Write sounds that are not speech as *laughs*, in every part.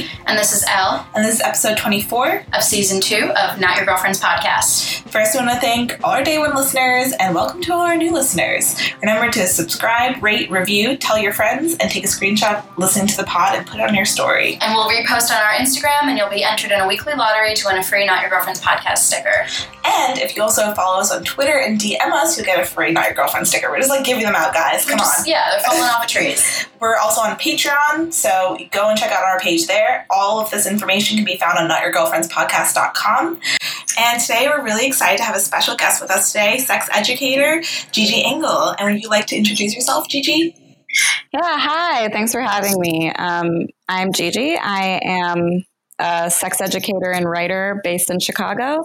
And this is Elle. And this is episode 24 of season two of Not Your Girlfriend's podcast. First, I want to thank all our day one listeners and welcome to all our new listeners. Remember to subscribe, rate, review, tell your friends, and take a screenshot listening to the pod and put it on your story. And we'll repost on our Instagram, and you'll be entered in a weekly lottery to win a free Not Your Girlfriend's podcast sticker. And if you also follow us on Twitter and DM us, you'll get a free Not Your Girlfriend sticker. We're just like giving them out, guys. Come just, on. Yeah, they're falling off the trees. *laughs* We're also on Patreon, so go and check out our page there. All of this information can be found on notyourgirlfriendspodcast.com. And today we're really excited to have a special guest with us today, sex educator Gigi Engel. And would you like to introduce yourself, Gigi? Yeah, hi. Thanks for having me. Um, I'm Gigi. I am a sex educator and writer based in Chicago.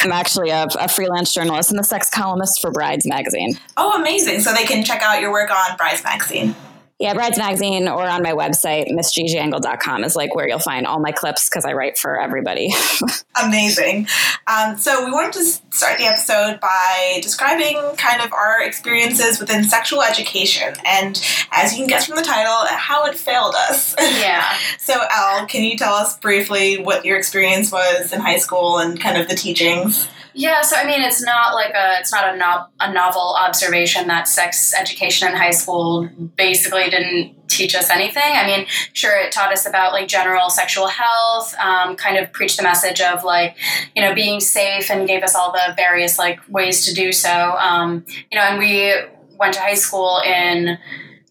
I'm actually a, a, freelance journalist and the sex columnist for Brides Magazine. Oh, amazing. So they can check out your work on Brides Magazine. Yeah, Brides Magazine or on my website, missgigiengel.com is like where you'll find all my clips because I write for everybody. *laughs* Amazing. Um, so we wanted to start the episode by describing kind of our experiences within sexual education. And as you can guess from the title, how it failed us. *laughs* Yeah. so Elle, can you tell us briefly what your experience was in high school and kind of the teachings? Yeah, so I mean, it's not like a it's not a, no, a novel observation that sex education in high school basically didn't teach us anything. I mean, sure, it taught us about like general sexual health, um, kind of preached the message of like you know being safe, and gave us all the various like ways to do so. Um, you know, and we went to high school in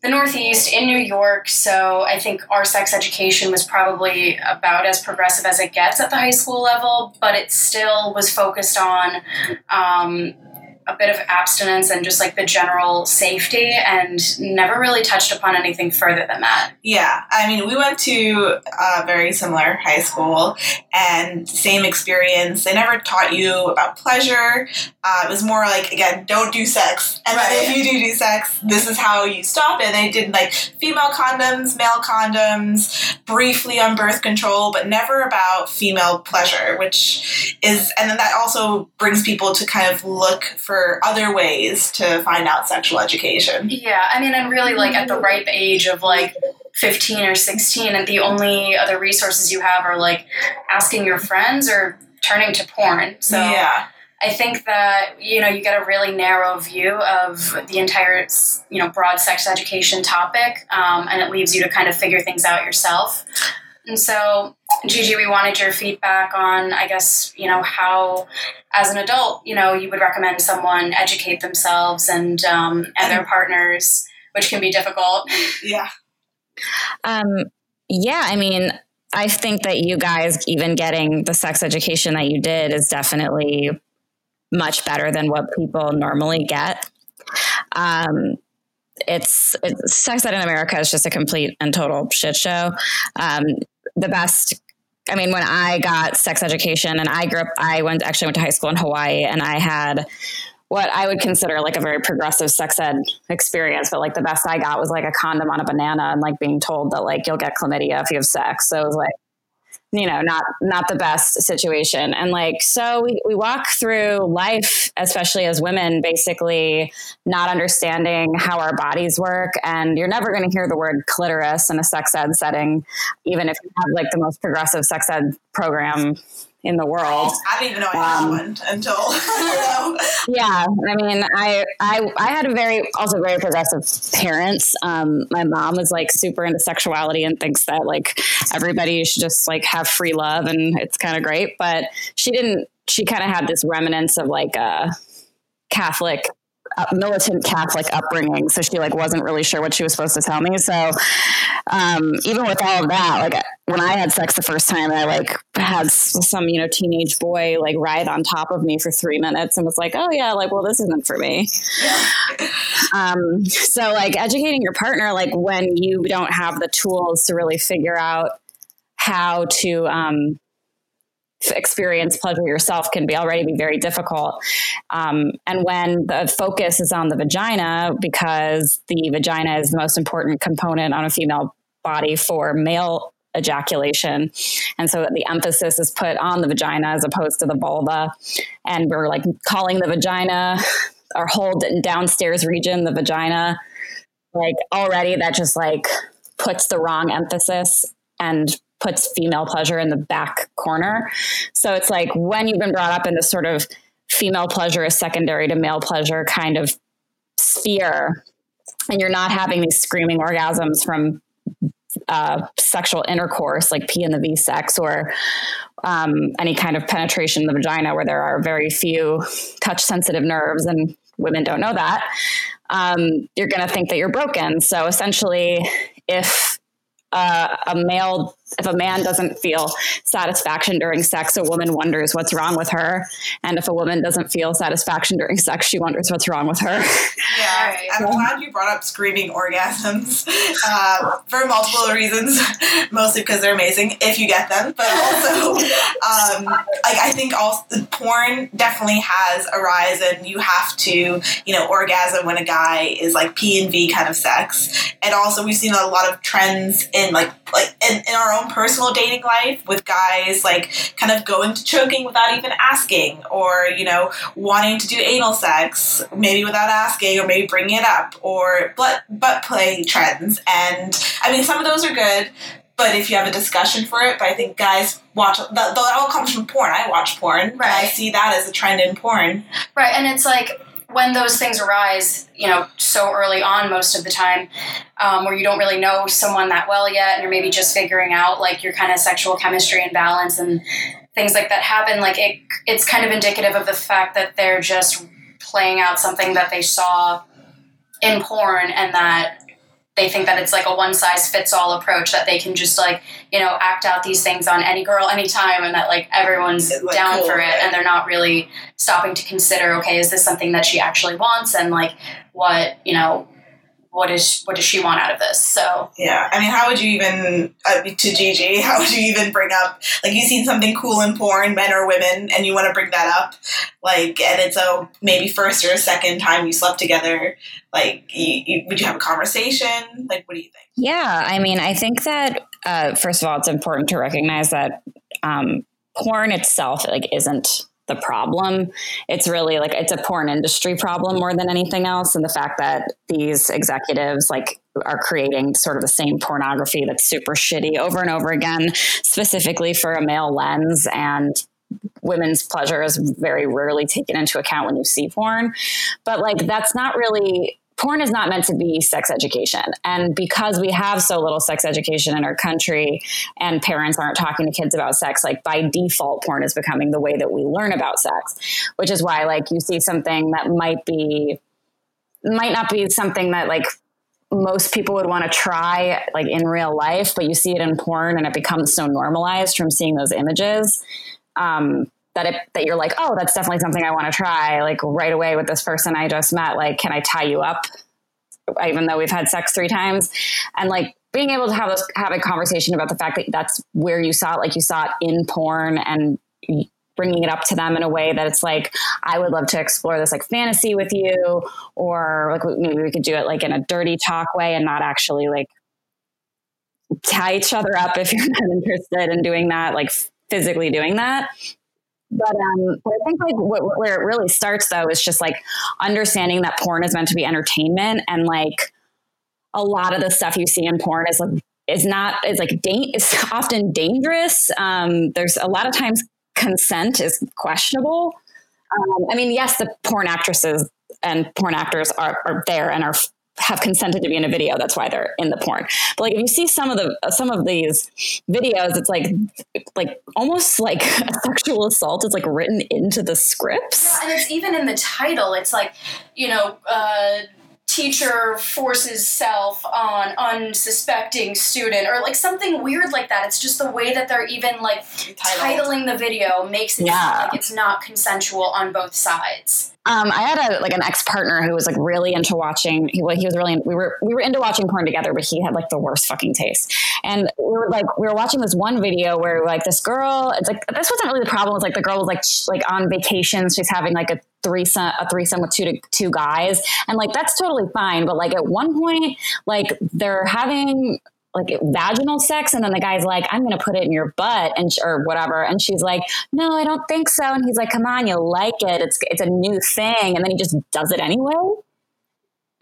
the Northeast in New York. So I think our sex education was probably about as progressive as it gets at the high school level, but it still was focused on um, a bit of abstinence and just like the general safety and never really touched upon anything further than that. Yeah, I mean, we went to a very similar high school and same experience. They never taught you about pleasure. Uh, it was more like, again, don't do sex. And right. if you do do sex, this is how you stop it. They did like female condoms, male condoms, briefly on birth control, but never about female pleasure, which is, and then that also brings people to kind of look for other ways to find out sexual education. Yeah, I mean, and really, like at the ripe age of like 15 or 16, and the only other resources you have are like asking your friends or turning to porn. So, yeah. I think that you know you get a really narrow view of the entire you know broad sex education topic, um, and it leaves you to kind of figure things out yourself. And so Gigi, we wanted your feedback on, I guess, you know, how, as an adult, you know, you would recommend someone educate themselves and um, and their partners, which can be difficult. Yeah. Um, yeah, I mean, I think that you guys even getting the sex education that you did is definitely much better than what people normally get. Um, it's, it's sex ed in America is just a complete and total shit show. Um, the best I mean, when I got sex education and I grew up, I went actually went to high school in Hawaii and I had what I would consider like a very progressive sex ed experience. But like the best I got was like a condom on a banana and like being told that like you'll get chlamydia if you have sex. So it was like, you know not not the best situation. And like so we, we walk through life especially as women basically not understanding how our bodies work. And you're never going to hear the word clitoris in a sex ed setting even if you have like the most progressive sex ed program in the world. I didn't even know I had um, one until. *laughs* yeah, I mean, I I I had a very also very progressive parents. Um, my mom was like super into sexuality and thinks that like everybody should just like have free love and it's kind of great. But she didn't. She kind of had this remnants of like a Catholic militant Catholic upbringing, so she like wasn't really sure what she was supposed to tell me. So um, even with all of that, like when I had sex the first time, I like had some you know teenage boy like ride on top of me for three minutes and was like, oh yeah, like well this isn't for me. Yeah. Um, so like educating your partner, like when you don't have the tools to really figure out how to um, experience pleasure yourself can be already be very difficult. Um, and when the focus is on the vagina, because the vagina is the most important component on a female body for male ejaculation. And so the emphasis is put on the vagina as opposed to the vulva. And we're like calling the vagina *laughs* our whole downstairs region, the vagina, like already that just like puts the wrong emphasis and puts female pleasure in the back corner. So it's like when you've been brought up in this sort of female pleasure is secondary to male pleasure kind of sphere, and you're not having these screaming orgasms from uh, sexual intercourse, like P in the V sex, or um, any kind of penetration in the vagina, where there are very few touch sensitive nerves, and women don't know that. Um, you're going to think that you're broken. So essentially, if uh, a male if a man doesn't feel satisfaction during sex, a woman wonders what's wrong with her. And if a woman doesn't feel satisfaction during sex, she wonders what's wrong with her. Yeah, I'm glad you brought up screaming orgasms uh, for multiple reasons. *laughs* Mostly because they're amazing if you get them, but also, *laughs* um, like I think also porn definitely has a rise, and you have to, you know, orgasm when a guy is like P and V kind of sex. And also, we've seen a lot of trends in like like in, in our own personal dating life with guys like kind of going to choking without even asking or you know wanting to do anal sex maybe without asking or maybe bringing it up or butt butt play trends and i mean some of those are good but if you have a discussion for it, but I think guys watch that, that all comes from porn. I watch porn, right? I see that as a trend in porn, right? And it's like when those things arise, you know, so early on most of the time, um, where you don't really know someone that well yet, and you're maybe just figuring out like your kind of sexual chemistry and balance and things like that happen, like it, it's kind of indicative of the fact that they're just playing out something that they saw in porn and that they think that it's like a one size fits all approach that they can just like you know act out these things on any girl anytime and that like everyone's like, down cool, for it right? and they're not really stopping to consider okay is this something that she actually wants and like what you know what is what does she want out of this? So yeah, I mean, how would you even uh, to Gigi? *laughs* How would you even bring up like you've seen something cool in porn, men or women, and you want to bring that up, like, and it's a maybe first or a second time you slept together. Like, you, you, would you have a conversation? Like, what do you think? Yeah, I mean, I think that uh, first of all, it's important to recognize that um, porn itself like isn't the problem. It's really like it's a porn industry problem more than anything else. And the fact that these executives like are creating sort of the same pornography that's super shitty over and over again, specifically for a male lens and women's pleasure is very rarely taken into account when you see porn. But like that's not really porn is not meant to be sex education. And because we have so little sex education in our country and parents aren't talking to kids about sex, like by default, porn is becoming the way that we learn about sex, which is why like you see something that might be, might not be something that like most people would want to try like in real life, but you see it in porn and it becomes so normalized from seeing those images. Um, that it that you're like, oh, that's definitely something I want to try. Like right away with this person I just met, like, can I tie you up? Even though we've had sex three times, and like being able to have this have a conversation about the fact that that's where you saw it, like you saw it in porn, and bringing it up to them in a way that it's like I would love to explore this like fantasy with you, or like maybe we could do it like in a dirty talk way and not actually like tie each other up if you're not *laughs* interested in doing that, like physically doing that. But um, but I think like what, where it really starts though is just like understanding that porn is meant to be entertainment and like a lot of the stuff you see in porn is like is not is like da- is *laughs* often dangerous. Um, there's a lot of times consent is questionable. Um, I mean, yes, the porn actresses and porn actors are, are there and are have consented to be in a video. That's why they're in the porn. But like if you see some of the some of these videos, it's like like almost like *laughs* sexual assault is like written into the scripts. Yeah, and it's even in the title. It's like you know. Uh, teacher forces self on unsuspecting student or like something weird like that it's just the way that they're even like titling the video makes it yeah. like it's not consensual on both sides um, I had a like an ex partner who was like really into watching. He, he was really we were we were into watching porn together, but he had like the worst fucking taste. And we were like we were watching this one video where like this girl. It's like this wasn't really the problem. It's like the girl was like like on vacation. She's having like a threesome a threesome with two two guys, and like that's totally fine. But like at one point, like they're having like vaginal sex and then the guy's like i'm to put it in your butt and or whatever. And she's like no i don't think so. And he's like come on you like it. It's it's a new thing. And then he just does it anyway.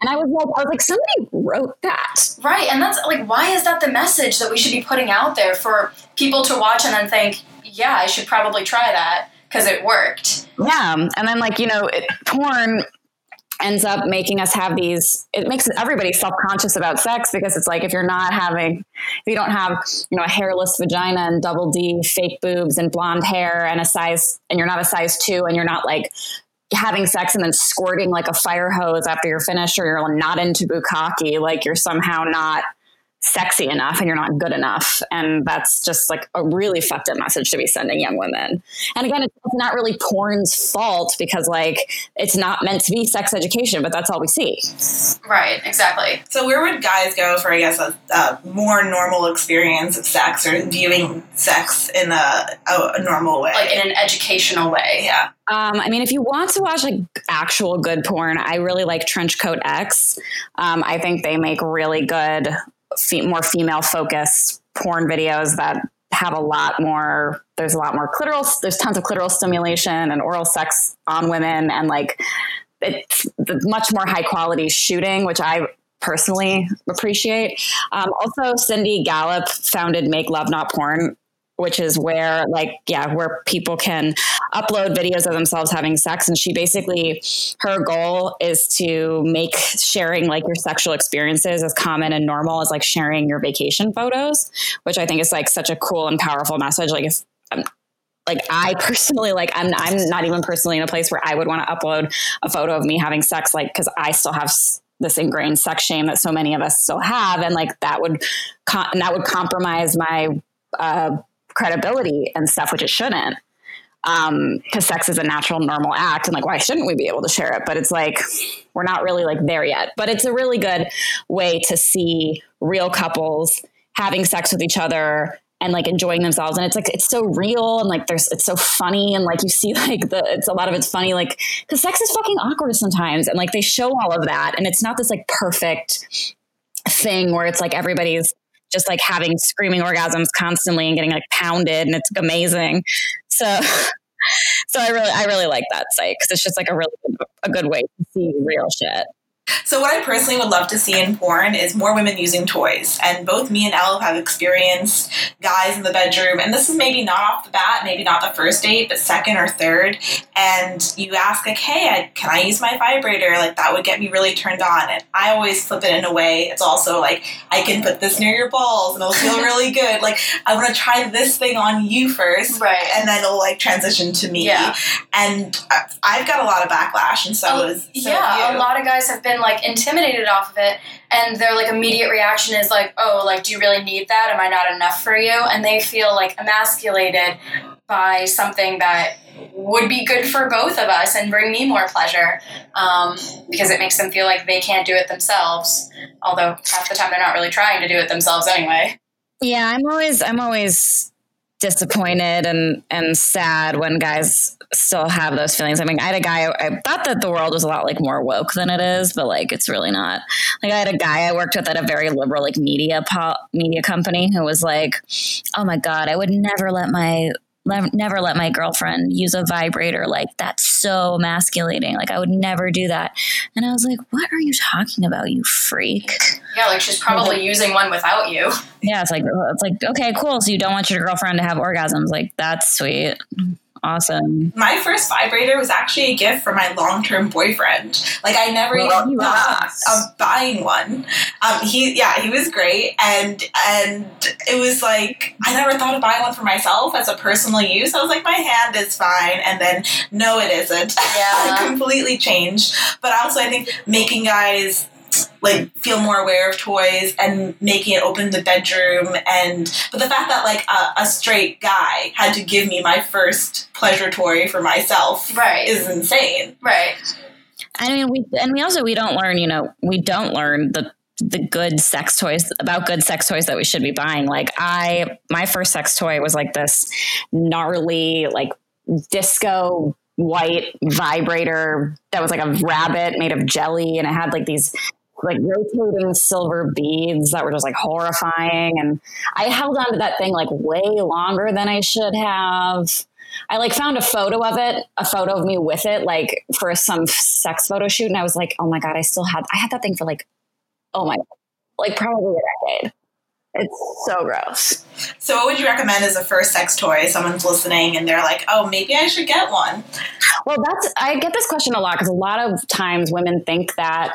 And I was like, I was like, somebody wrote that. Right. And that's like, why is that the message that we should be putting out there for people to watch and then think, yeah, I should probably try that because it worked. Yeah. And then, like, you know, it, porn ends up making us have these it makes everybody self-conscious about sex because it's like if you're not having if you don't have you know a hairless vagina and double d fake boobs and blonde hair and a size and you're not a size two and you're not like having sex and then squirting like a fire hose after you're finished or you're not into bukkake like you're somehow not sexy enough and you're not good enough. And that's just like a really fucked up message to be sending young women. And again, it's not really porn's fault because like it's not meant to be sex education, but that's all we see. Right, exactly. So where would guys go for, I guess, a, a more normal experience of sex or viewing sex in a, a, a normal way? Like in an educational way. Yeah. Um, I mean, if you want to watch like actual good porn, I really like Trenchcoat X. Um, I think they make really good fe- more female focused porn videos that have a lot more there's a lot more clitoral there's tons of clitoral stimulation and oral sex on women and like it's much more high quality shooting which i personally appreciate. Um, also cindy gallop founded make love not porn which is where like yeah where people can upload videos of themselves having sex. And she basically her goal is to make sharing like your sexual experiences as common and normal as like sharing your vacation photos which i think is like such a cool and powerful message. Like if um, like I personally like I'm I'm not even personally in a place where I would want to upload a photo of me having sex like cuz I still have this ingrained sex shame that so many of us still have. And like that would and that would compromise my uh, credibility and stuff, which it shouldn't. Um, because sex is a natural, normal act, and like, why shouldn't we be able to share it? But it's like we're not really like there yet. But it's a really good way to see real couples having sex with each other and like enjoying themselves and it's like it's so real and like there's it's so funny and like you see *laughs* like the it's a lot of it's funny like because sex is fucking awkward sometimes and like they show all of that and it's not this like perfect thing where it's like everybody's just like having screaming orgasms constantly and getting like pounded and it's amazing. So *laughs* so I really I really like that site because it's just like a really a good way to see real shit. So, what I personally would love to see in porn is more women using toys. And both me and Elle have experienced guys in the bedroom, and this is maybe not off the bat, maybe not the first date, but second or third. And you ask, like, hey, I, can I use my vibrator? Like, that would get me really turned on. And I always flip it in a way. It's also like, I can put this near your balls and it'll feel *laughs* really good. Like, I want to try this thing on you first. Right. And then it'll like transition to me. Yeah. And uh, I've got a lot of backlash, and so Oh, is. So yeah, a lot of guys have been like intimidated off of it, and their like immediate reaction is like, "Oh, like, do you really need that? Am I not enough for you?" And they feel like emasculated by something that would be good for both of us and bring me more pleasure um, because it makes them feel like they can't do it themselves. Although half the time they're not really trying to do it themselves anyway. Yeah, I'm always I'm always disappointed and and sad when guys still have those feelings. I mean, I had a guy I thought that the world was a lot like more woke than it is, but like it's really not. Like I had a guy I worked with at a very liberal like media po- media company who was like, "Oh my god, I would never let my le- never let my girlfriend use a vibrator like that's so emasculating. Like I would never do that." And I was like, "What are you talking about, you freak?" Yeah, like she's probably using one without you. Yeah, it's like it's like okay, cool. So you don't want your girlfriend to have orgasms? Like that's sweet, awesome. my first vibrator was actually a gift from my long-term boyfriend. Like I never Well, even thought of buying one. Um, he, yeah, he was great, and and it was like I never thought of buying one for myself as a personal use. I was like, my hand is fine, and then no, it isn't. *laughs* Yeah. completely changed. But also, I think making guys like feel more aware of toys and making it open the bedroom and but the fact that like a, a straight guy had to give me my first pleasure toy for myself Right. is insane Right. I mean, we and we also we don't learn. You know, we don't learn the the good sex toys about good sex toys that we should be buying. Like I, my first sex toy was like this gnarly like disco white vibrator that was like a rabbit made of jelly, and it had like these like rotating silver beads that were just like horrifying. And I held on to that thing like way longer than I should have. I like found a photo of it, a photo of me with it, like for some sex photo shoot, and I was like, oh my god, I still had I had that thing for like, oh my, like probably a decade. It's so gross. So, what would you recommend as a first sex toy? Someone's listening and they're like, "Oh, maybe I should get one." Well, that's I get this question a lot because a lot of times women think that,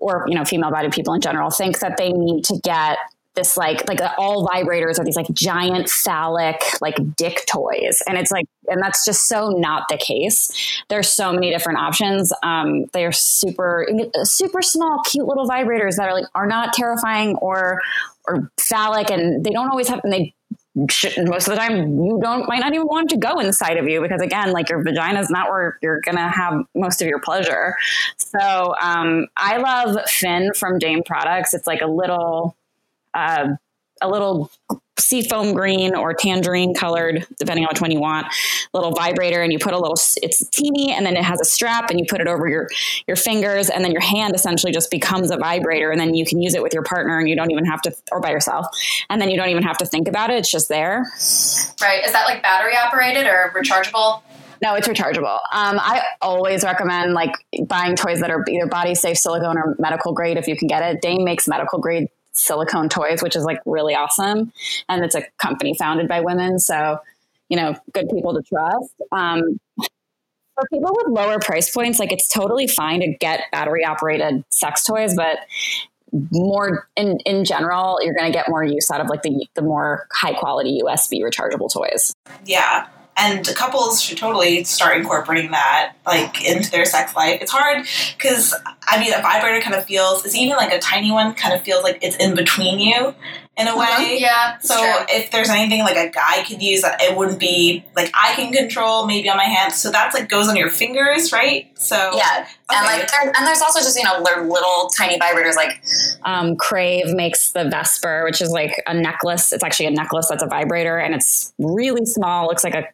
or you know, female-bodied people in general think that they need to get this like like all vibrators are these like giant phallic like dick toys. And it's like and that's just so not the case. There's so many different options. Um, they're super super small cute little vibrators that are like are not terrifying or or phallic and they don't always have and they most of the time you don't might not even want to go inside of you because again like your vagina is not where you're gonna have most of your pleasure. So um, i love fin from dame products. It's like a little uh, a little seafoam green or tangerine colored, depending on which one you want, little vibrator, and you put a little. It's teeny, and then it has a strap, and you put it over your your fingers, and then your hand essentially just becomes a vibrator, and then you can use it with your partner, and you don't even have to, or by yourself, and then you don't even have to think about it. It's just there. Right? Is that like battery operated or rechargeable? No, it's rechargeable. Um, I always recommend like buying toys that are either body safe silicone or medical grade if you can get it. Dame makes medical grade silicone toys, which is like really awesome. And it's a company founded by women. So, you know, good people to trust. Um, for people with lower price points, like it's totally fine to get battery operated sex toys, but more in, in general, you're going to get more use out of like the, the more high quality USB rechargeable toys. Yeah and couples should totally start incorporating that like into their sex life. It's hard because i mean a vibrator kind of feels it's even like a tiny one kind of feels like it's in between you in a uh-huh. way. Yeah so true. if there's anything like a guy could use that it wouldn't be like i can control maybe on my hands. So that's like goes on your fingers right? So yeah. Okay. and like there, and there's also just you know little tiny vibrators like um, crave makes the vesper which is like a necklace. It's actually a necklace that's a vibrator and it's really small. Looks like a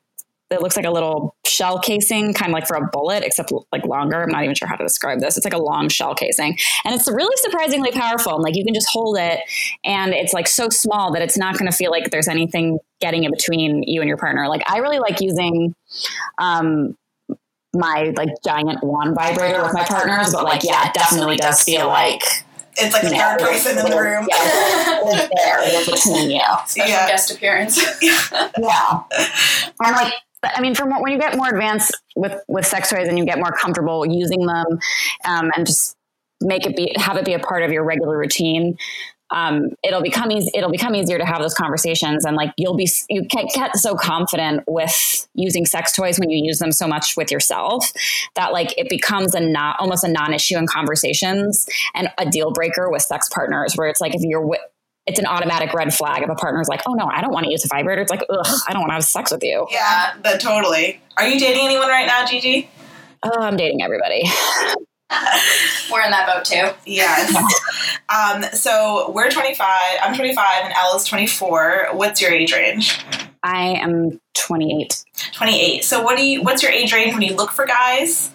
it looks like a little shell casing, kind of like for a bullet, except like longer. I'm not even sure how to describe this. It's like a long shell casing, and it's really surprisingly powerful. And like you can just hold it, and it's like so small that it's not going to feel like there's anything getting in between you and your partner. Like I really like using. Um, my like giant wand vibrator with my partners, but like yeah, it definitely does feel like it's like a third person in the room. Yeah, there between you. Special yeah. guest appearance. yeah, *laughs* and like I mean, from when you get more advanced with with sex toys and you get more comfortable using them, um, and just make it be have it be a part of your regular routine, um, it'll become easy, it'll become easier to have those conversations. And like you'll be you can't get so confident with using sex toys when you use them so much with yourself that like it becomes a not almost a non-issue in conversations and a deal breaker with sex partners where it's like if you're with it's an automatic red flag if a partner's like, oh no, I don't want to use a vibrator. It's like, ugh, I don't want to have sex with you. Yeah, but totally. Are you dating anyone right now, Gigi? Oh, I'm dating everybody. *laughs* we're in that boat too. Yes. *laughs* um, so we're 25. I'm 25 and Ella's 24. What's your age range? I am 28. 28. So what do you? What's your age range when you look for guys?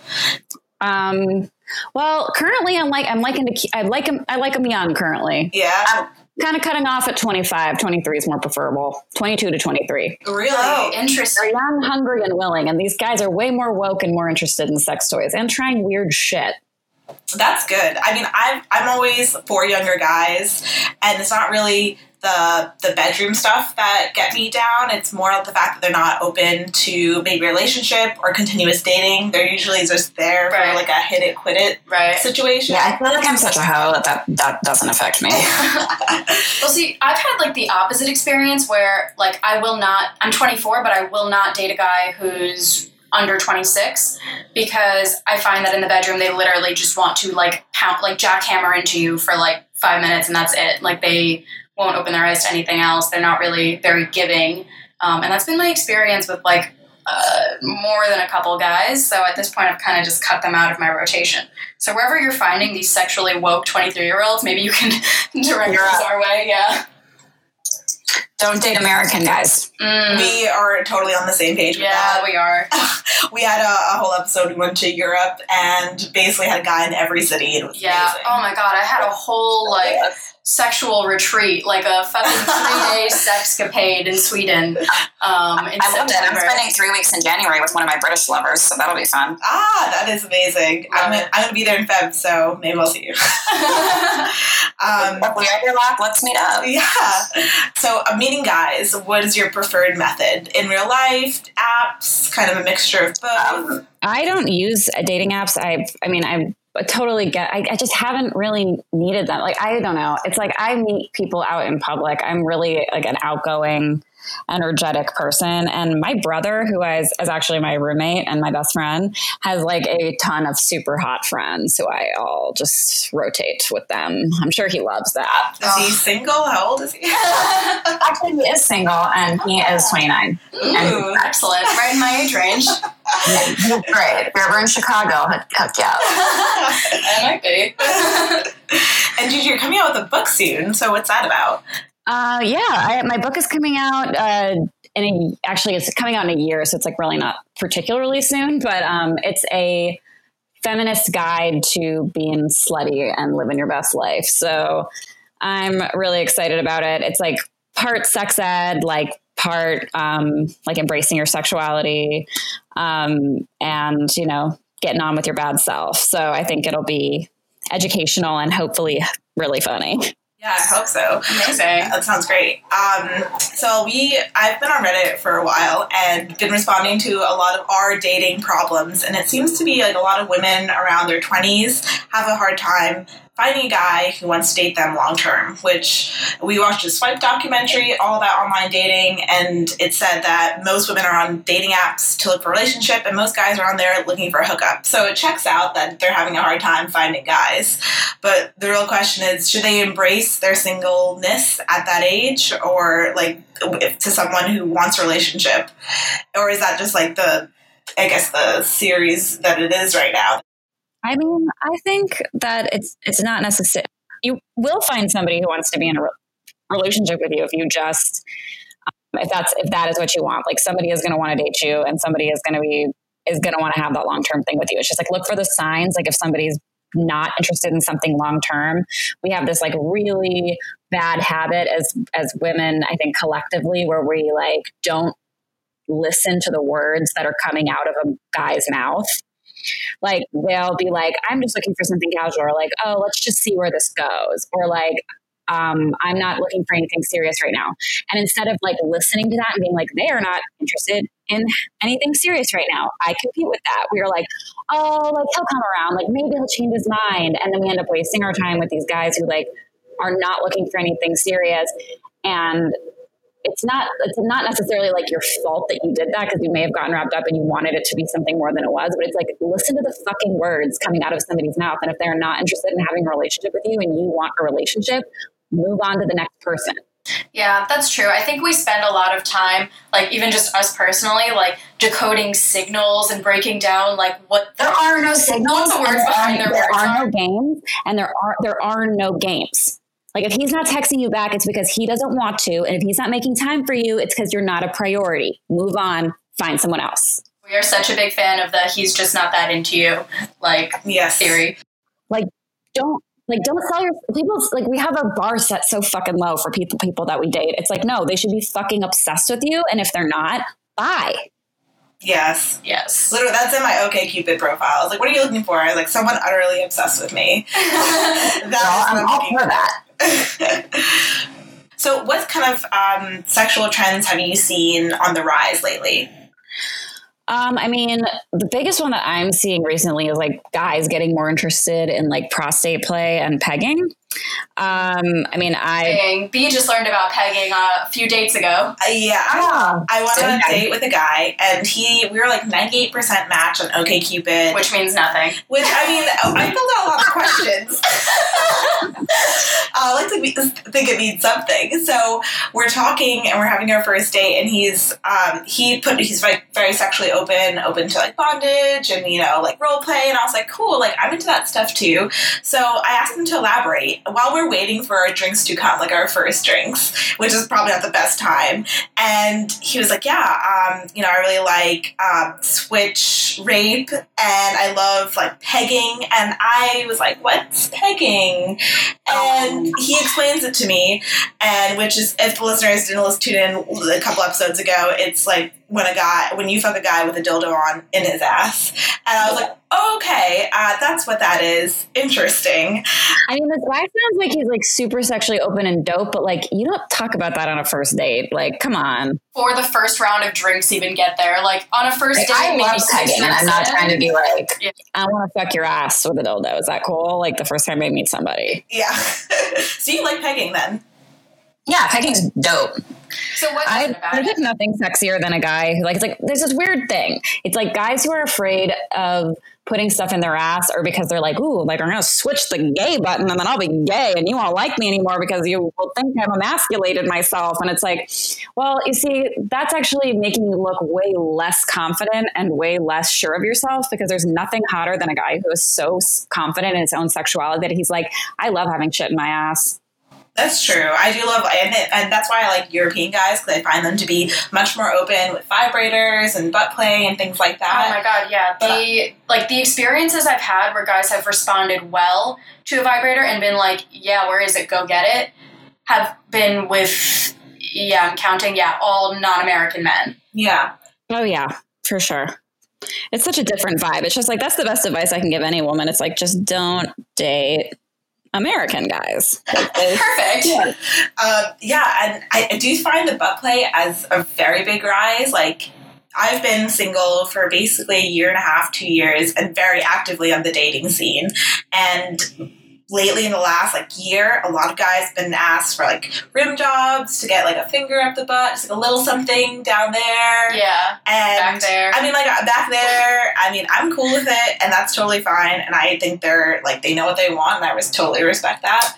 Um. Well, currently I'm like I'm liking to I like him I like him young currently. Yeah. I'm kind of cutting off at 25. 23 is more preferable. 22 to 23. Really? Oh, interesting. They're young, hungry, and willing, and these guys are way more woke and more interested in sex toys and trying weird shit. That's good. I mean, I'm I'm always for younger guys, and it's not really the the bedroom stuff that get me down. It's more of the fact that they're not open to maybe relationship or continuous dating. They're usually just there right. for like a hit it quit it right. situation. Yeah, I feel like I'm such a hoe that that, that doesn't affect me. *laughs* well, see, I've had like the opposite experience where like I will not. I'm 24, but I will not date a guy who's under 26 because I find that in the bedroom they literally just want to like pound like jackhammer into you for like five minutes and that's it. Like they won't open their eyes to anything else. They're not really very giving. Um, and that's been my experience with like uh, more than a couple guys. So at this point, I've kind of just cut them out of my rotation. So wherever you're finding these sexually woke 23 year olds, maybe you can *laughs* direct us our way. Yeah. Don't date American guys. Mm, We are totally on the same page with yeah, that. we are. *laughs* We had a, a whole episode. We went to Europe and basically had a guy in every city. And it was Yeah. amazing. Oh my god, I had a whole like sexual retreat, like a fucking *laughs* three day sexcapade in Sweden. Um, in I loved it. I'm spending three weeks in January with one of my British lovers, so that'll be fun. Ah, that is amazing. I'm gonna, I'm gonna be there in Feb, so maybe I'll see you. *laughs* um, If we overlap, let's meet up. yeah. So, uh, meeting guys, what is your preferred method? In real life, apps, kind of a mixture of both? Um, I don't use uh, dating apps. I, I mean, I totally get. I, I just haven't really needed them. Like, I don't know. It's like I meet people out in public. I'm really like an outgoing, energetic person, and my brother, who is, is actually my roommate and my best friend, has like a ton of super hot friends who I all just rotate with them. I'm sure he loves that. is he single? How old is he? *laughs* Actually, he is single and he is 29. Ooh. Excellent. Right in my age range. Great. If you're ever in Chicago, hook, hook you up. I might be. *laughs* and you're coming out with a book soon. So, what's that about? Uh, yeah, I, my book is coming out. Uh, in a, actually, it's coming out in a year, so it's like really not particularly soon. But um, it's a feminist guide to being slutty and living your best life. So I'm really excited about it. It's like part sex ed, like part um, like embracing your sexuality, um, and you know getting on with your bad self. So I think it'll be educational and hopefully really funny. *laughs* Yeah, I hope so. Amazing. That sounds great. Um, so we, I've been on Reddit for a while and been responding to a lot of our dating problems, and it seems to be like a lot of women around their twenties have a hard time finding a guy who wants to date them long term. Which we watched a Swipe documentary all about online dating, and it said that most women are on dating apps to look for a relationship, and most guys are on there looking for a hookup. So it checks out that they're having a hard time finding guys. But the real question is should they embrace their singleness at that age or like to someone who wants a relationship? Or is that just like the, I guess, the series that it is right now? I mean, I think that it's it's not necessary. You will find somebody who wants to be in a re- relationship with you if you just um, if that's if that is what you want. Like somebody is going to want to date you, and somebody is going to be is going to want to have that long term thing with you. It's just like look for the signs. Like if somebody's not interested in something long term, we have this like really bad habit as as women. I think collectively where we like don't listen to the words that are coming out of a guy's mouth like they'll be like i'm just looking for something casual or like oh let's just see where this goes or like um, i'm not looking for anything serious right now. And instead of like listening to that and being like they are not interested in anything serious right now i compete with that. We are like oh like he'll come around. Like maybe he'll change his mind. And then we end up wasting our time with these guys who like are not looking for anything serious. And it's not it's not necessarily like your fault that you did that because you may have gotten wrapped up and you wanted it to be something more than it was but it's like listen to the fucking words coming out of somebody's mouth and if they're not interested in having a relationship with you and you want a relationship move on to the next person Yeah, that's true. I think we spend a lot of time, like even just us personally, like decoding signals and breaking down like what the There are no signals. The words there behind are, their there words are? no games and there are there are no games like if he's not texting you back it's because he doesn't want to and if he's not making time for you it's because you're not a priority move on find someone else we are such a big fan of the he's just not that into you like Yes. theory. Like don't like don't sell your people like we have our bar set so fucking low for people people that we date it's like no they should be fucking obsessed with you and if they're not bye Yes. Yes. Literally, that's in my OK Cupid profile. I was like, "What are you looking for?" I was like, "Someone utterly obsessed with me." *laughs* Well, That's I'm all for that. *laughs* so, what kind of um, sexual trends have you seen on the rise lately? Um, I mean, the biggest one that I'm seeing recently is like guys getting more interested in like prostate play and pegging. Um, I mean, I Pegging. B just learned about pegging uh, a few dates ago. Uh, yeah, oh, I went on a date with a guy, and he we were like ninety eight percent match on OKCupid, which, Which means nothing. Which I mean, I filled out a lot of questions. *laughs* *laughs* To be, think it means something. So we're talking and we're having our first date, and he's um, he put he's very very sexually open, open to like bondage and you know like role play, and I was like, cool, like I'm into that stuff too. So I asked him to elaborate while we're waiting for our drinks to come, like our first drinks, which is probably not the best time. And he was like, yeah, um, you know, I really like um, switch rape, and I love like pegging, and I was like, what's pegging? And he explains it to me, and which is if the listeners didn't listen in a couple episodes ago, it's like when a guy when you fuck a guy with a dildo on in his ass, and I was like, okay, uh, that's what that is. Interesting. I mean, this guy sounds like he's like super sexually open and dope, but like you don't talk about that on a first date. Like, come on. For the first round of drinks, even get there. Like on a first Like, date, I love pegging, and I'm not trying to be like, Yeah. I want to fuck your ass with a dildo. Is that cool? Like the first time I meet somebody. Yeah. *laughs* so you like pegging then? Yeah, pegging's dope. So what's I, there's like nothing sexier than a guy who like it's like there's this weird thing. It's like guys who are afraid of putting stuff in their ass or because they're like, ooh, like I'm gonna switch the gay button and then I'll be gay and you won't like me anymore because you will think I've emasculated myself. And it's like, well, you see, that's actually making you look way less confident and way less sure of yourself because there's nothing hotter than a guy who is so confident in his own sexuality that he's like, I love having shit in my ass. That's true. I do love, and, it, and that's why I like European guys because I find them to be much more open with vibrators and butt play and things like oh that. Oh my god, yeah. The like the experiences I've had where guys have responded well to a vibrator and been like, "Yeah, where is it? Go get it." Have been with yeah, I'm counting, yeah, all non-American men. yeah. Oh yeah, for sure. It's such a different vibe. It's just like that's the best advice I can give any woman. It's like just don't date American guys. Perfect. Um, yeah, and I, I do find the butt play as a very big rise. Like, I've been single for basically a year and a half, two years, and very actively on the dating scene. And lately, in the last like year, a lot of guys have been asked for like rim jobs to get like a finger up the butt, just like a little something down there. Yeah, and back there. I mean, like uh, back there. I mean, I'm cool with it, and that's totally fine. And I think they're like they know what they want, and I res- totally respect that.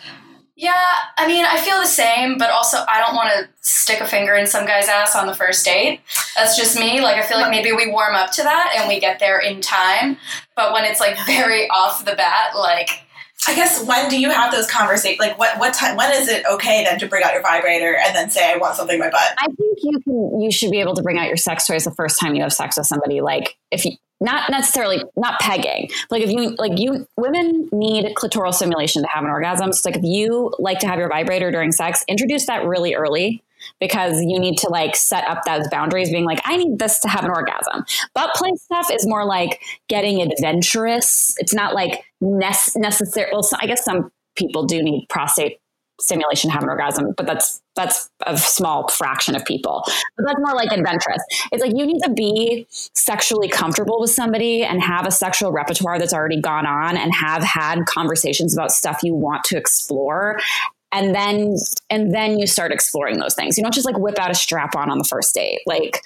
Yeah, I mean, I feel the same, but also I don't want to stick a finger in some guy's ass on the first date. That's just me. Like, I feel like maybe we warm up to that and we get there in time. But when it's like very off the bat, like, I guess when do you have those conversations? Like, what what time? When is it okay then to bring out your vibrator and then say I want something in my butt? I think you can you should be able to bring out your sex toys the first time you have sex with somebody. Like if you not necessarily not pegging. Like if you like you women need clitoral stimulation to have an orgasm. So like if you like to have your vibrator during sex, introduce that really early because you need to like set up those boundaries being like i need this to have an orgasm. But play stuff is more like getting adventurous. It's not like nec- necessary well so i guess some people do need prostate stimulation to have an orgasm but that's that's a small fraction of people. But that's more like adventurous. It's like you need to be sexually comfortable with somebody and have a sexual repertoire that's already gone on and have had conversations about stuff you want to explore and then and then you start exploring those things. You don't just like whip out a strap on on the first date. Like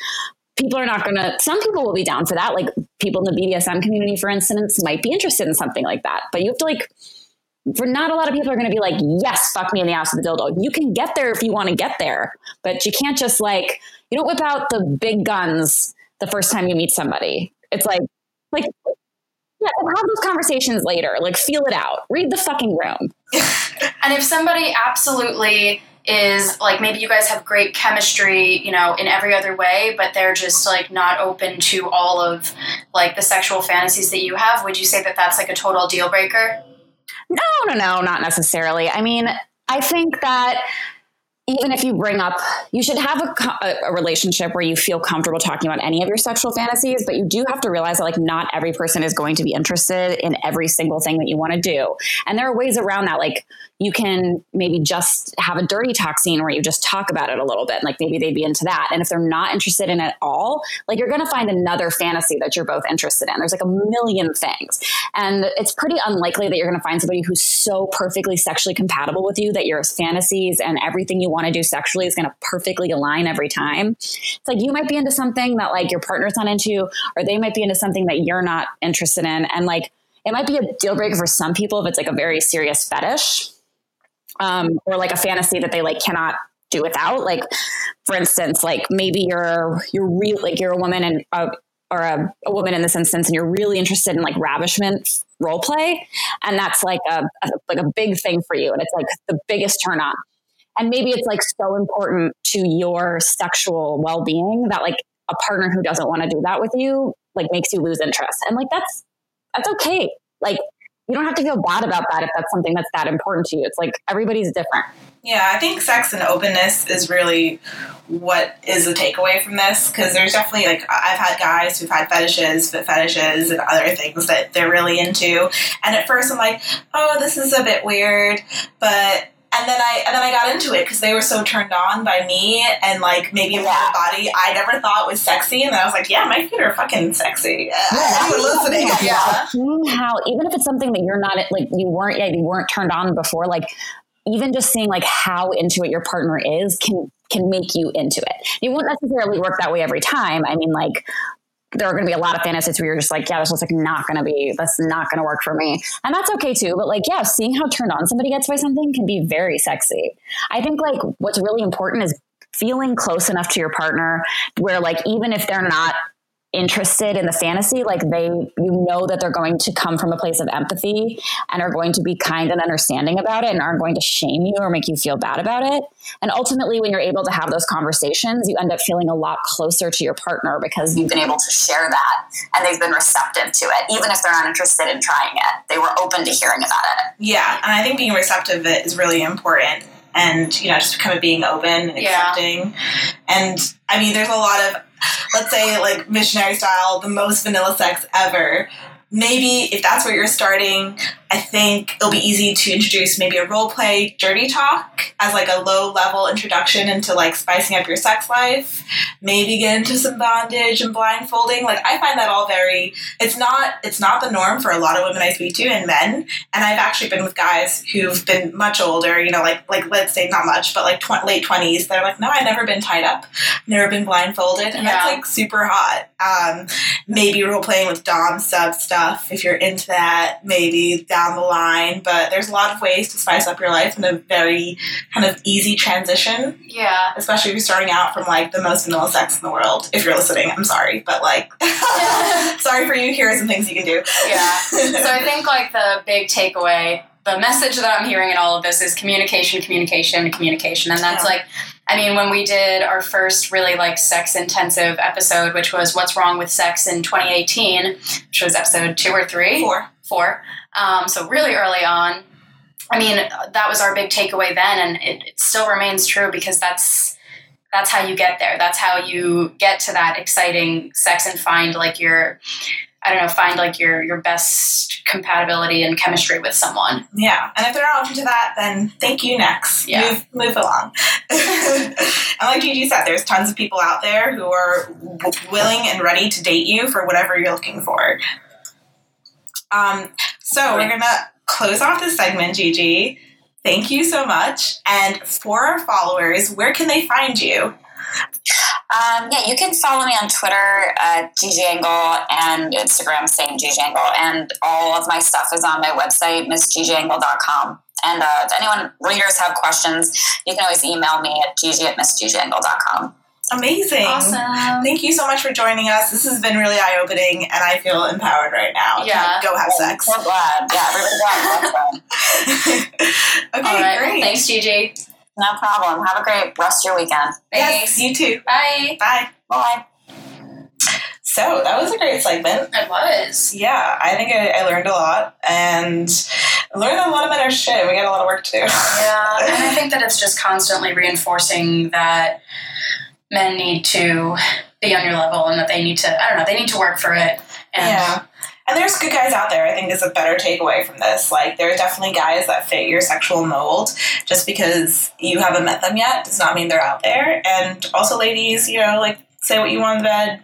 people are not gonna some people will be down for that. Like people in the bdsm community for instance might be interested in something like that. But you have to like for not a lot of people are to be like yes fuck me in the ass with a dildo. You can get there if you want to get there. But you can't just like you don't whip out the big guns the first time you meet somebody. It's like like yeah, have those conversations later. Like, feel it out. Read the fucking room. *laughs* and if somebody absolutely is like, maybe you guys have great chemistry, you know, in every other way, but they're just like not open to all of like the sexual fantasies that you have, would you say that that's like a total deal breaker? No, no, no, not necessarily. I mean, I think that even if you bring up, you should have a, a, relationship where you feel comfortable talking about any of your sexual fantasies, but you do have to realize that like not every person is going to be interested in every single thing that you want to do. And there are ways around that. Like you can maybe just have a dirty talk scene where you just talk about it a little bit. Like maybe they'd be into that. And if they're not interested in it at all, like you're going to find another fantasy that you're both interested in. There's like a million things. And it's pretty unlikely that you're going to find somebody who's so perfectly sexually compatible with you that your fantasies and everything you want to do sexually is going to perfectly align every time. It's like you might be into something that like your partner's not into, or they might be into something that you're not interested in. And like, it might be a deal breaker for some people if it's like a very serious fetish um, or like a fantasy that they like cannot do without. Like, for instance, like maybe you're you're real like you're a woman and uh, or a, a, woman in this instance, and you're really interested in like ravishment role play, and that's like a, a like a big thing for you, and it's like the biggest turn on. And maybe it's like so important to your sexual well being that like a partner who doesn't want to do that with you like makes you lose interest, and like that's that's okay. Like you don't have to feel bad about that if that's something that's that important to you. It's like everybody's different. Yeah, I think sex and openness is really what is the takeaway from this because there's definitely like I've had guys who've had fetishes, but fetishes, and other things that they're really into. And at first, I'm like, oh, this is a bit weird, but and then I and then I got into it because they were so turned on by me and like maybe yeah. my body I never thought was sexy, and then I was like, yeah, my feet are fucking sexy. Yeah, listening. *laughs* Yeah. How even if it's something that you're not like you weren't yeah you weren't turned on before, like even just seeing like how into it your partner is can can make you into it. It won't necessarily work that way every time. I mean, like there are going to be a lot of fantasies where you're just like, yeah, this is like not going to be, that's not going to work for me. And that's okay too. But like, yeah, seeing how turned on somebody gets by something can be very sexy. I think like what's really important is feeling close enough to your partner where like, even if they're not interested in the fantasy like they you know that they're going to come from a place of empathy and are going to be kind and understanding about it and aren't going to shame you or make you feel bad about it. And ultimately when you're able to have those conversations you end up feeling a lot closer to your partner because you've been able to share that and they've been receptive to it even if they're not interested in trying it. They were open to hearing about it. Yeah and i think being receptive is really important and you know just kind of being open and accepting yeah. and i mean there's a lot of let's say like missionary style, the most vanilla sex ever. Maybe if that's where you're starting, I think it'll be easy to introduce maybe a role play dirty talk as like a low level introduction into like spicing up your sex life. Maybe get into some bondage and blindfolding. Like I find that all very it's not it's not the norm for a lot of women I speak to and men. And I've actually been with guys who've been much older, you know, like like let's say not much, but like tw- late twenties. They're like, no, I've never been tied up, never been blindfolded, and yeah. that's like super hot. Um, maybe role playing with dom sub stuff if you're into that. Maybe down the line, but there's a lot of ways to spice up your life in a very kind of easy transition. Yeah. Especially if you're starting out from like the most vanilla sex in the world. If you're listening, I'm sorry, but like, *laughs* sorry for you. Here are some things you can do. Yeah. *laughs* So I think like the big takeaway, the message that I'm hearing in all of this is communication, communication, communication. And that's yeah. like, I mean, when we did our first really like sex intensive episode, which was What's Wrong with Sex in 2018, which was episode two or three? Four. Four. Um, so really early on. I mean, that was our big takeaway then, and it, it still remains true because that's that's how you get there. That's how you get to that exciting sex and find like your I don't know, find like your your best compatibility and chemistry with someone. Yeah, and if they're not open to that, then thank you. Next, yeah. move move along. *laughs* and like Gigi said, there's tons of people out there who are w- willing and ready to date you for whatever you're looking for. Um, so we're gonna close off this segment, Gigi. Thank you so much. And for our followers, where can they find you? Um, yeah, you can follow me on Twitter at Gigi Engle and Instagram, same Gigi Engle. And all of my stuff is on my website, missgigiengle.com. And uh, if anyone, readers have questions, you can always email me at gigi at missgigiengle.com. Amazing. Awesome. Thank you so much for joining us. This has been really eye opening, and I feel empowered right now. Yeah. go have sex. So glad. Yeah, everybody *laughs* okay, All right. great. Thanks, Gigi. No problem. Have a great rest of your weekend. Thanks. Yes, you too. Bye. Bye. Bye. So that was a great segment. It was. Yeah, I think I, I learned a lot and I learned a lot about our shit. We got a lot of work to do. Yeah, and I *laughs* think that it's just constantly reinforcing that men need to be on your level and that they need to I don't know they need to work for it. And yeah. And there's good guys out there, I think is a better takeaway from this. Like, there are definitely guys that fit your sexual mold. Just because you haven't met them yet does not mean they're out there. And also, ladies, you know, like, say what you want in bed.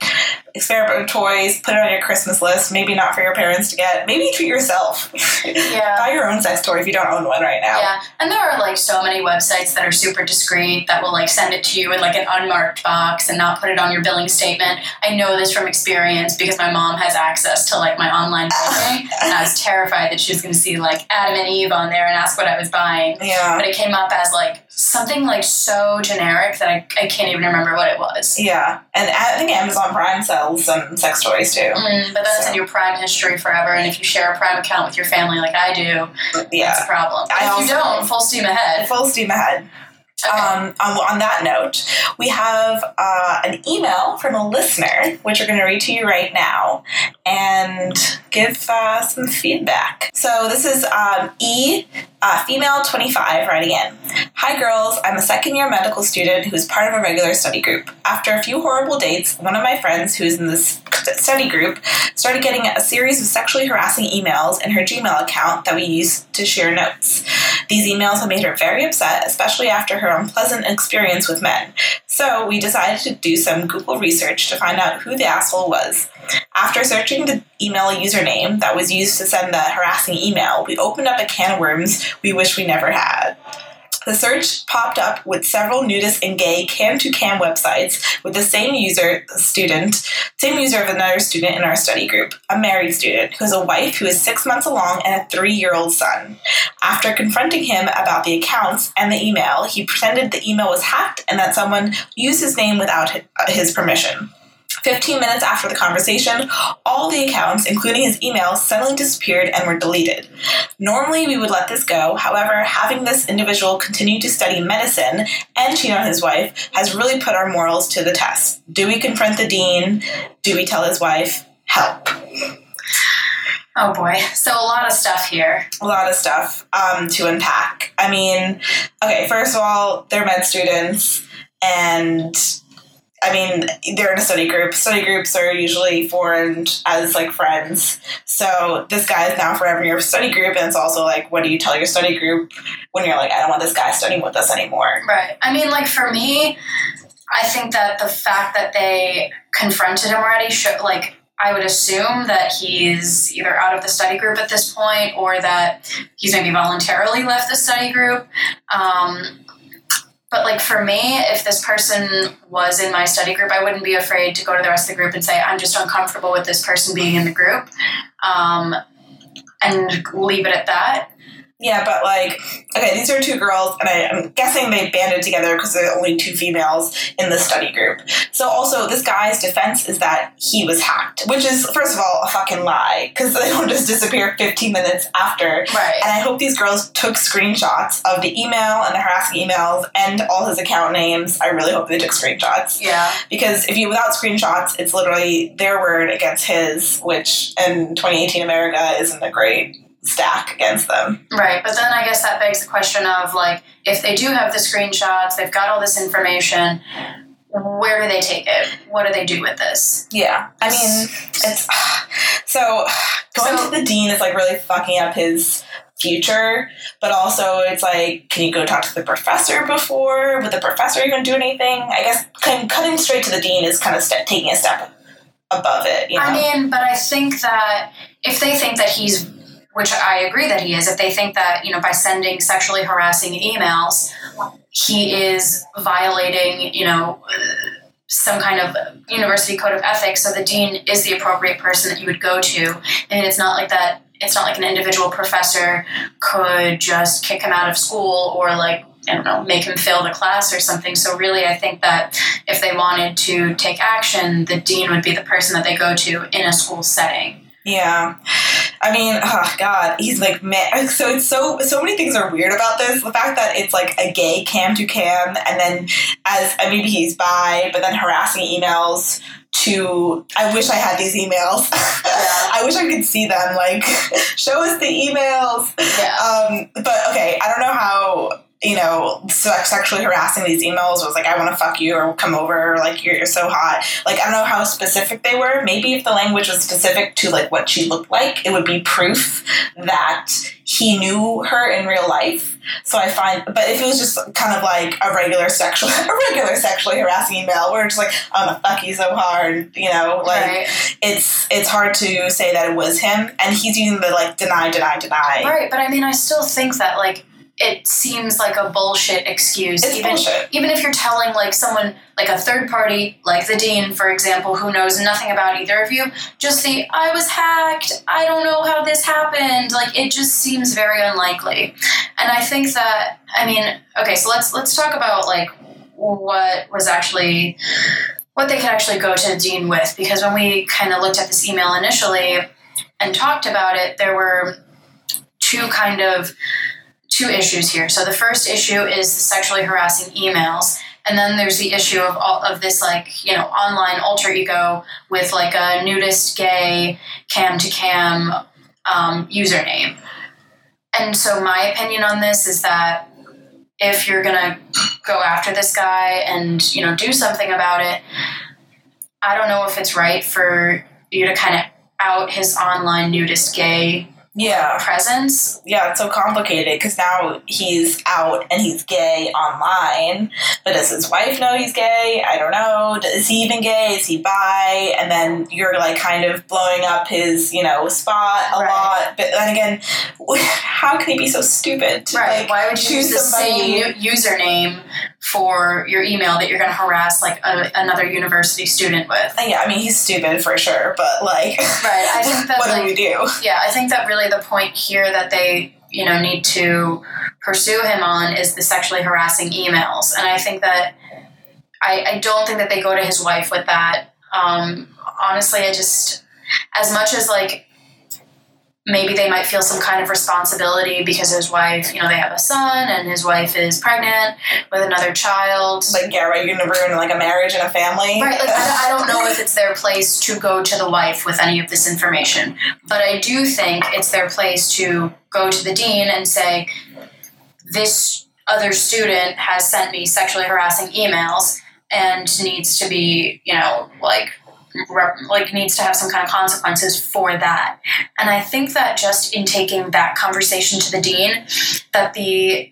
experiment with toys, put it on your Christmas list. Maybe not for your parents to get. Maybe treat yourself. *laughs* Yeah. Buy your own sex toy if you don't own one right now. Yeah, and there are like so many websites that are super discreet that will like send it to you in like an unmarked box and not put it on your billing statement. I know this from experience because my mom has access to like my online banking, *laughs* and I was terrified that she was going to see like Adam and Eve on there and ask what I was buying. Yeah. But it came up as like something like so generic that I, I can't even remember what it was. Yeah. And I think Amazon Prime sells some sex toys too. Mm, but that's So- in your Prime history forever, and if you share a Prime account with your family like I do, yeah. that's a problem. I if you don't, full steam ahead. Full steam ahead. Okay. Um, on, on that note, we have uh, an email from a listener, which we're going to read to you right now and give uh, some feedback. So this is um, E, uh, female 25, writing in. Hi, girls. I'm a second year medical student who's part of a regular study group. After a few horrible dates, one of my friends who's in this study group started getting a series of sexually harassing emails in her Gmail account that we used to share notes. These emails have made her very upset, especially after her unpleasant experience with men. So we decided to do some Google research to find out who the asshole was. After searching the email username that was used to send the harassing email, we opened up a can of worms we wish we never had. The search popped up with several nudist and gay cam to cam websites with the same user student, same user of another student in our study group, a married student who has a wife who is six months along and a three year old son. After confronting him about the accounts and the email, he pretended the email was hacked and that someone used his name without his permission. 15 minutes after the conversation, all the accounts, including his email, suddenly disappeared and were deleted. Normally, we would let this go. However, having this individual continue to study medicine and cheat on his wife has really put our morals to the test. Do we confront the dean? Do we tell his wife? Help. Oh boy. So a lot of stuff here. A lot of stuff um, to unpack. I mean, okay, first of all, they're med students, and I mean, they're in a study group. Study groups are usually formed as like friends. So this guy is now forever in your study group, and it's also like, what do you tell your study group when you're like, I don't want this guy studying with us anymore? Right. I mean, like for me, I think that the fact that they confronted him already should like I would assume that he's either out of the study group at this point or that he's maybe voluntarily left the study group. Um, but like for me, if this person was in my study group, I wouldn't be afraid to go to the rest of the group and say, I'm just uncomfortable with this person being in the group. Um, and leave it at that. Yeah, but like, okay, these are two girls, and I, I'm guessing they banded together because there are only two females in the study group. So, also, this guy's defense is that he was hacked, which is, first of all, a fucking lie because they don't just disappear 15 minutes after. Right. And I hope these girls took screenshots of the email and the harassing emails and all his account names. I really hope they took screenshots Yeah. because if you without screenshots, it's literally their word against his, which in 2018 America isn't a great stack against them. Right, but then I guess that begs the question of like, if they do have the screenshots, they've got all this information, where do they take it? What do they do with this? Yeah, I mean, it's *sighs* so *sighs* going So- to the dean is like really fucking up his future, but also it's like, can you go talk to the professor before? Would the professor even do anything? I guess cutting, cutting straight to the dean is kind of ste taking a step above it. You know? I mean, but I think that if they think that he's, which I agree that he is, if they think that, you know, by sending sexually harassing emails, he is violating, you know, some kind of university code of ethics, so the dean is the appropriate person that you would go to. And it's not like that, it's not like an individual professor could just kick him out of school or like, I don't know, make him fail the class or something. So really, I think that if they wanted to take action, the dean would be the person that they go to in a school setting. Yeah. I mean, oh god, he's like man. *laughs* So it's so so many things are weird about this. The fact that it's like a gay cam to cam, and then as and maybe he's bi, but then harassing emails to. I wish I had these emails. *laughs* I wish I could see them. Like, *laughs* show us the emails. Yeah. Um, but okay, I don't know how you know sexually harassing these emails was like I want to fuck you or come over or like you're, you're so hot. Like I don't know how specific they were. Maybe if the language was specific to like what she looked like, it would be proof that he knew her in real life. So I find, but if it was just kind of like a regular sexual, *laughs* a regular sexually harassing email, where it's like, I'm gonna fuck you so hard, you know, like right. it's it's hard to say that it was him, and he's using the like deny, deny, deny. Right, but I mean, I still think that like it seems like a bullshit excuse. It's even bullshit. even if you're telling like someone like a third party, like the dean, for example, who knows nothing about either of you, just the I was hacked. I don't know how this happened. Like it just seems very unlikely. And I think that I mean, okay, so let's let's talk about like what was actually what they could actually go to the dean with because when we kind of looked at this email initially and talked about it, there were two kind of two issues here. So the first issue is the sexually harassing emails, and then there's the issue of all of this like you know online alter ego with like a nudist gay cam to cam um, username. And so my opinion on this is that if you're gonna go after this guy and you know do something about it, I don't know if it's right for you to kind of out his online nudist gay Yeah, presence yeah, it's so complicated because now he's out and he's gay online. But does his wife know he's gay? I don't know. Is he even gay? Is he bi? And then you're like kind of blowing up his, you know, spot a Right. lot. But then again, *laughs* how can he be so stupid? To, Right. like, Why would you choose use the same username for your email that you're going to harass like a, another university student with? Yeah, I mean he's stupid for sure, but like, Right. I think *laughs* that what do like, we do? yeah, I think that really the point here that they you know need to pursue him on is the sexually harassing emails, and I think that I, I don't think that they go to his wife with that. Um, honestly, I just as much as like maybe they might feel some kind of responsibility because his wife, you know, they have a son and his wife is pregnant with another child. Like, yeah, right, you're gonna ruin like a marriage and a family. Right, like I, I don't know *laughs* if it's their place to go to the wife with any of this information, but I do think it's their place to go to the dean and say, "This other student has sent me sexually harassing emails and needs to be, you know, like." Rep, like needs to have some kind of consequences for that. And i think that just in taking that conversation to the dean that the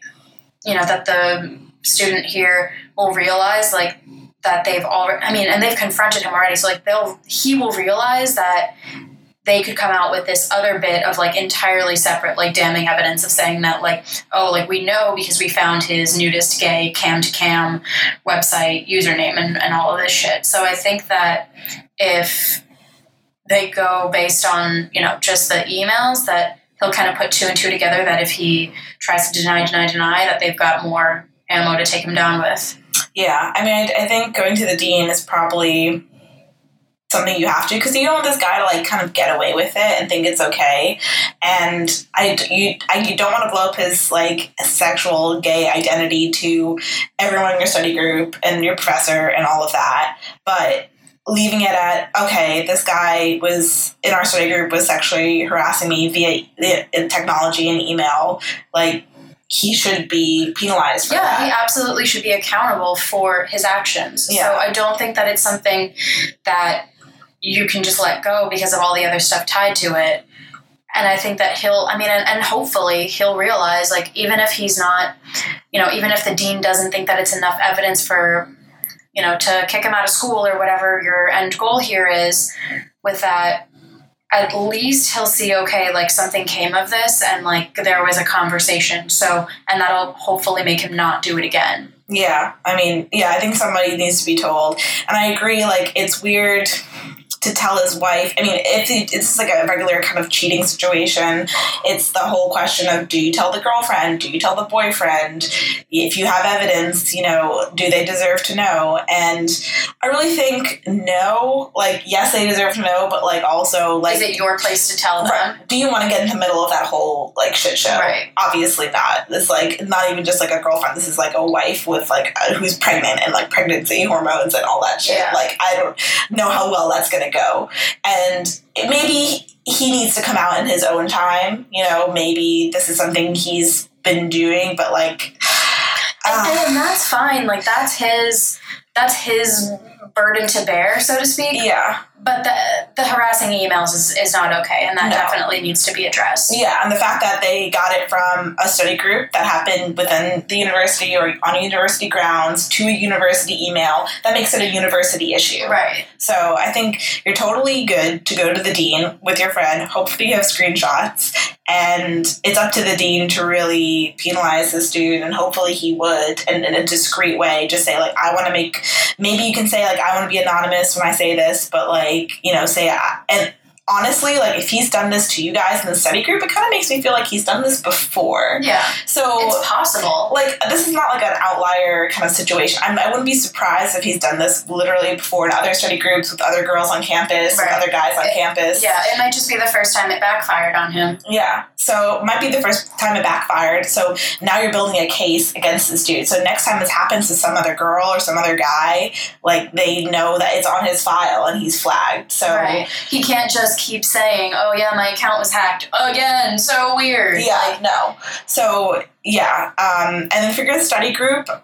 you know that the student here will realize like that they've already i mean and they've confronted him already so like they'll he will realize that they could come out with this other bit of like entirely separate like damning evidence of saying that like oh like we know because we found his nudist gay cam to cam website username and, and all of this shit. So i think that if they go based on you know just the emails that he'll kind of put two and two together that if he tries to deny deny deny that they've got more ammo to take him down with Yeah, I mean, I, I think going to the dean is probably something you have to because you don't want this guy to like kind of get away with it and think it's okay. And I, you, I, you don't want to blow up his like sexual gay identity to everyone in your study group and your professor and all of that. But leaving it at okay, this guy was in our study group was sexually harassing me via technology and email, like. He should be penalized for yeah that. he absolutely should be accountable for his actions Yeah. so i don't think that it's something that you can just let go because of all the other stuff tied to it and i think that he'll i mean and, and hopefully he'll realize like even if he's not you know even if the dean doesn't think that it's enough evidence for you know to kick him out of school or whatever your end goal here is with that at least he'll see okay like something came of this and like there was a conversation so and that'll hopefully make him not do it again Yeah, I mean, yeah, I think somebody needs to be told. And I agree, like, it's weird to tell his wife. I mean, if it's like a regular kind of cheating situation, it's the whole question of do you tell the girlfriend? Do you tell the boyfriend? If you have evidence, you know, do they deserve to know? And I really think no. Like, yes, they deserve to know, but like also, like, is it your place to tell them Right. Do you want to get in the middle of that whole like shit show? Right. Obviously not. It's like not even just like a girlfriend. This is like a wife with like uh, who's pregnant and like pregnancy hormones and all that shit. Yeah. Like I don't know how well that's gonna go. And it- maybe he needs to come out in his own time. You know, maybe this is something he's been doing, but like. and, ah, and that's fine like that's his that's his burden to bear, so to speak. Yeah. But the the harassing emails is, is not okay, and that No. definitely needs to be addressed. Yeah, and the fact that they got it from a study group that happened within the university or on university grounds to a university email, that makes it a university issue. Right. So I think you're totally good to go to the dean with your friend. Hopefully, you have screenshots, and it's up to the dean to really penalize this dude. And hopefully, he would, and in a discreet way, just say like, "I want to make." Maybe you can say like, "I want to be anonymous when I say this," but like, you know, say I- and. Honestly, like if he's done this to you guys in the study group, it kind of makes me feel like he's done this before. Yeah. So It's possible. like this is not like an outlier kind of situation. I'm, I wouldn't be surprised if he's done this literally before in other study groups with other girls on campus, with other guys on It- campus. Yeah, it might just be the first time it backfired on him. Yeah. So it might be the first time it backfired. So now you're building a case against this dude. So next time this happens to some other girl or some other guy, like they know that it's on his file and he's flagged. So Right. He can't just keep saying, "Oh yeah, my account was hacked again." So weird. Yeah, Like, no. So yeah, um, and then for your study group, uh,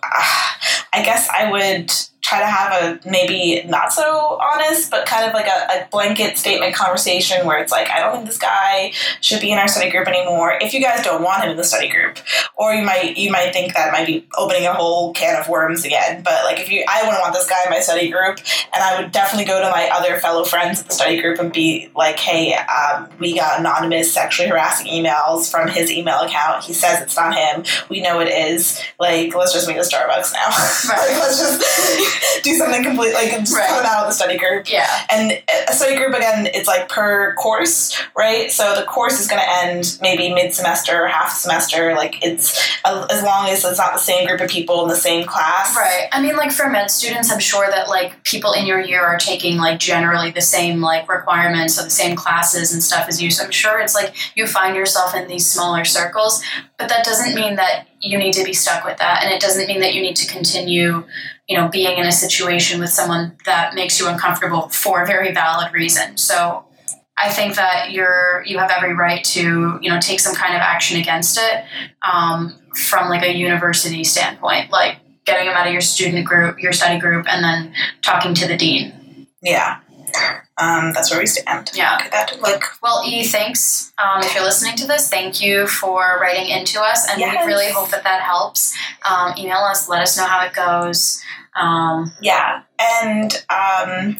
I guess I would try to have a maybe not so honest, but kind of like a, a blanket statement conversation where it's like, I don't think this guy should be in our study group anymore. If you guys don't want him in the study group, or you might you might think that might be opening a whole can of worms again. But like if you, I wouldn't want this guy in my study group, and I would definitely go to my other fellow friends at the study group and be like, hey, um, we got anonymous sexually harassing emails from his email account. He says it's not him. We know it is. Like, let's just make a Starbucks now. Like, *laughs* let's just *laughs* do something completely Like, just Right. him out of the study group. Yeah. And a study group again, it's like per course, right? So the course is going to end maybe mid semester or half semester. Like it's as long as it's not the same group of people in the same class. Right. I mean, like for med students, I'm sure that like people in your year are taking like generally the same like requirements or the same classes and stuff as you. So I'm sure it's like you find yourself in these smaller circles, but that doesn't mean that you need to be stuck with that, and it doesn't mean that you need to continue, you know, being in a situation with someone that makes you uncomfortable for a very valid reason. So. I think that you're you have every right to you know take some kind of action against it um, from like a university standpoint, like getting them out of your student group, your study group, and then talking to the dean. Yeah. Um, that's where we stand. Yeah. Okay, that look. Well, E, thanks. Um, if you're listening to this, thank you for writing into us, and Yes. we really hope that that helps. Um, email us, let us know how it goes. Um, Yeah. And um,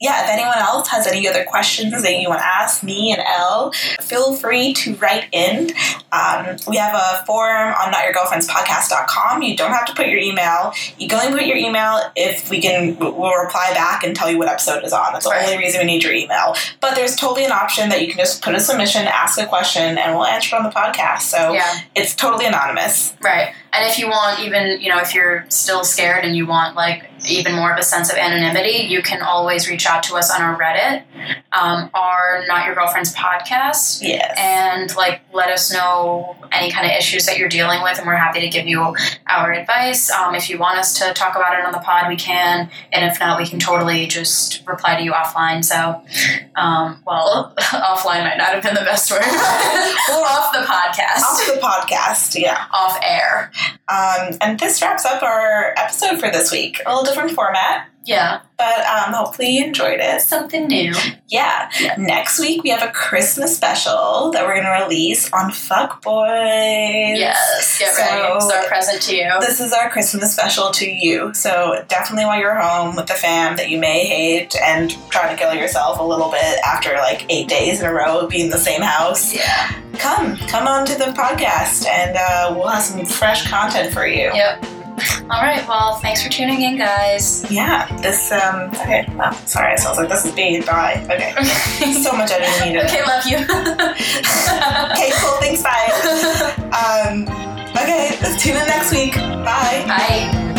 yeah, if anyone else has any other questions that you want to ask me and Elle, feel free to write in. Um, we have a forum on notyourgirlfriendspodcast.com. You don't have to put your email. You can only put your email if we can, we'll reply back and tell you what episode is on. That's the Right. only reason we need your email. But there's totally an option that you can just put a submission, ask a question, and we'll answer it on the podcast. So yeah, it's totally anonymous. right. And if you want, even you know, if you're still scared and you want like even more of a sense of anonymity, you can always reach out to us on our Reddit, um, our Not Your Girlfriend's podcast. Yes. and like let us know any kind of issues that you're dealing with and we're happy to give you our advice um, if you want us to talk about it on the pod we can and if not we can totally just reply to you offline so um, well *laughs* offline might not have been the best word *laughs* off the podcast Off the podcast, yeah. off air Um, and this wraps up our episode for this week. A little different format, yeah but um, hopefully you enjoyed it. something new Yeah. Yeah. Next week we have a Christmas special that we're going to release on Fuck Boys. yes get ready it's our present to you This is our Christmas special to you. So definitely while you're home with the fam that you may hate and try to kill yourself a little bit after like eight days in a row of being in the same house, yeah come, come on to the podcast and uh, we'll have some fresh content for you. yep *laughs* All right. Well, thanks for tuning in, guys. Yeah. This. Um. Okay. Well, sorry. So I was like, this is me. Bye. Okay. *laughs* so much I didn't need it. Okay. Love you. *laughs* okay. Cool. Thanks. Bye. Um. Okay. Let's tune in next week. Bye. Bye.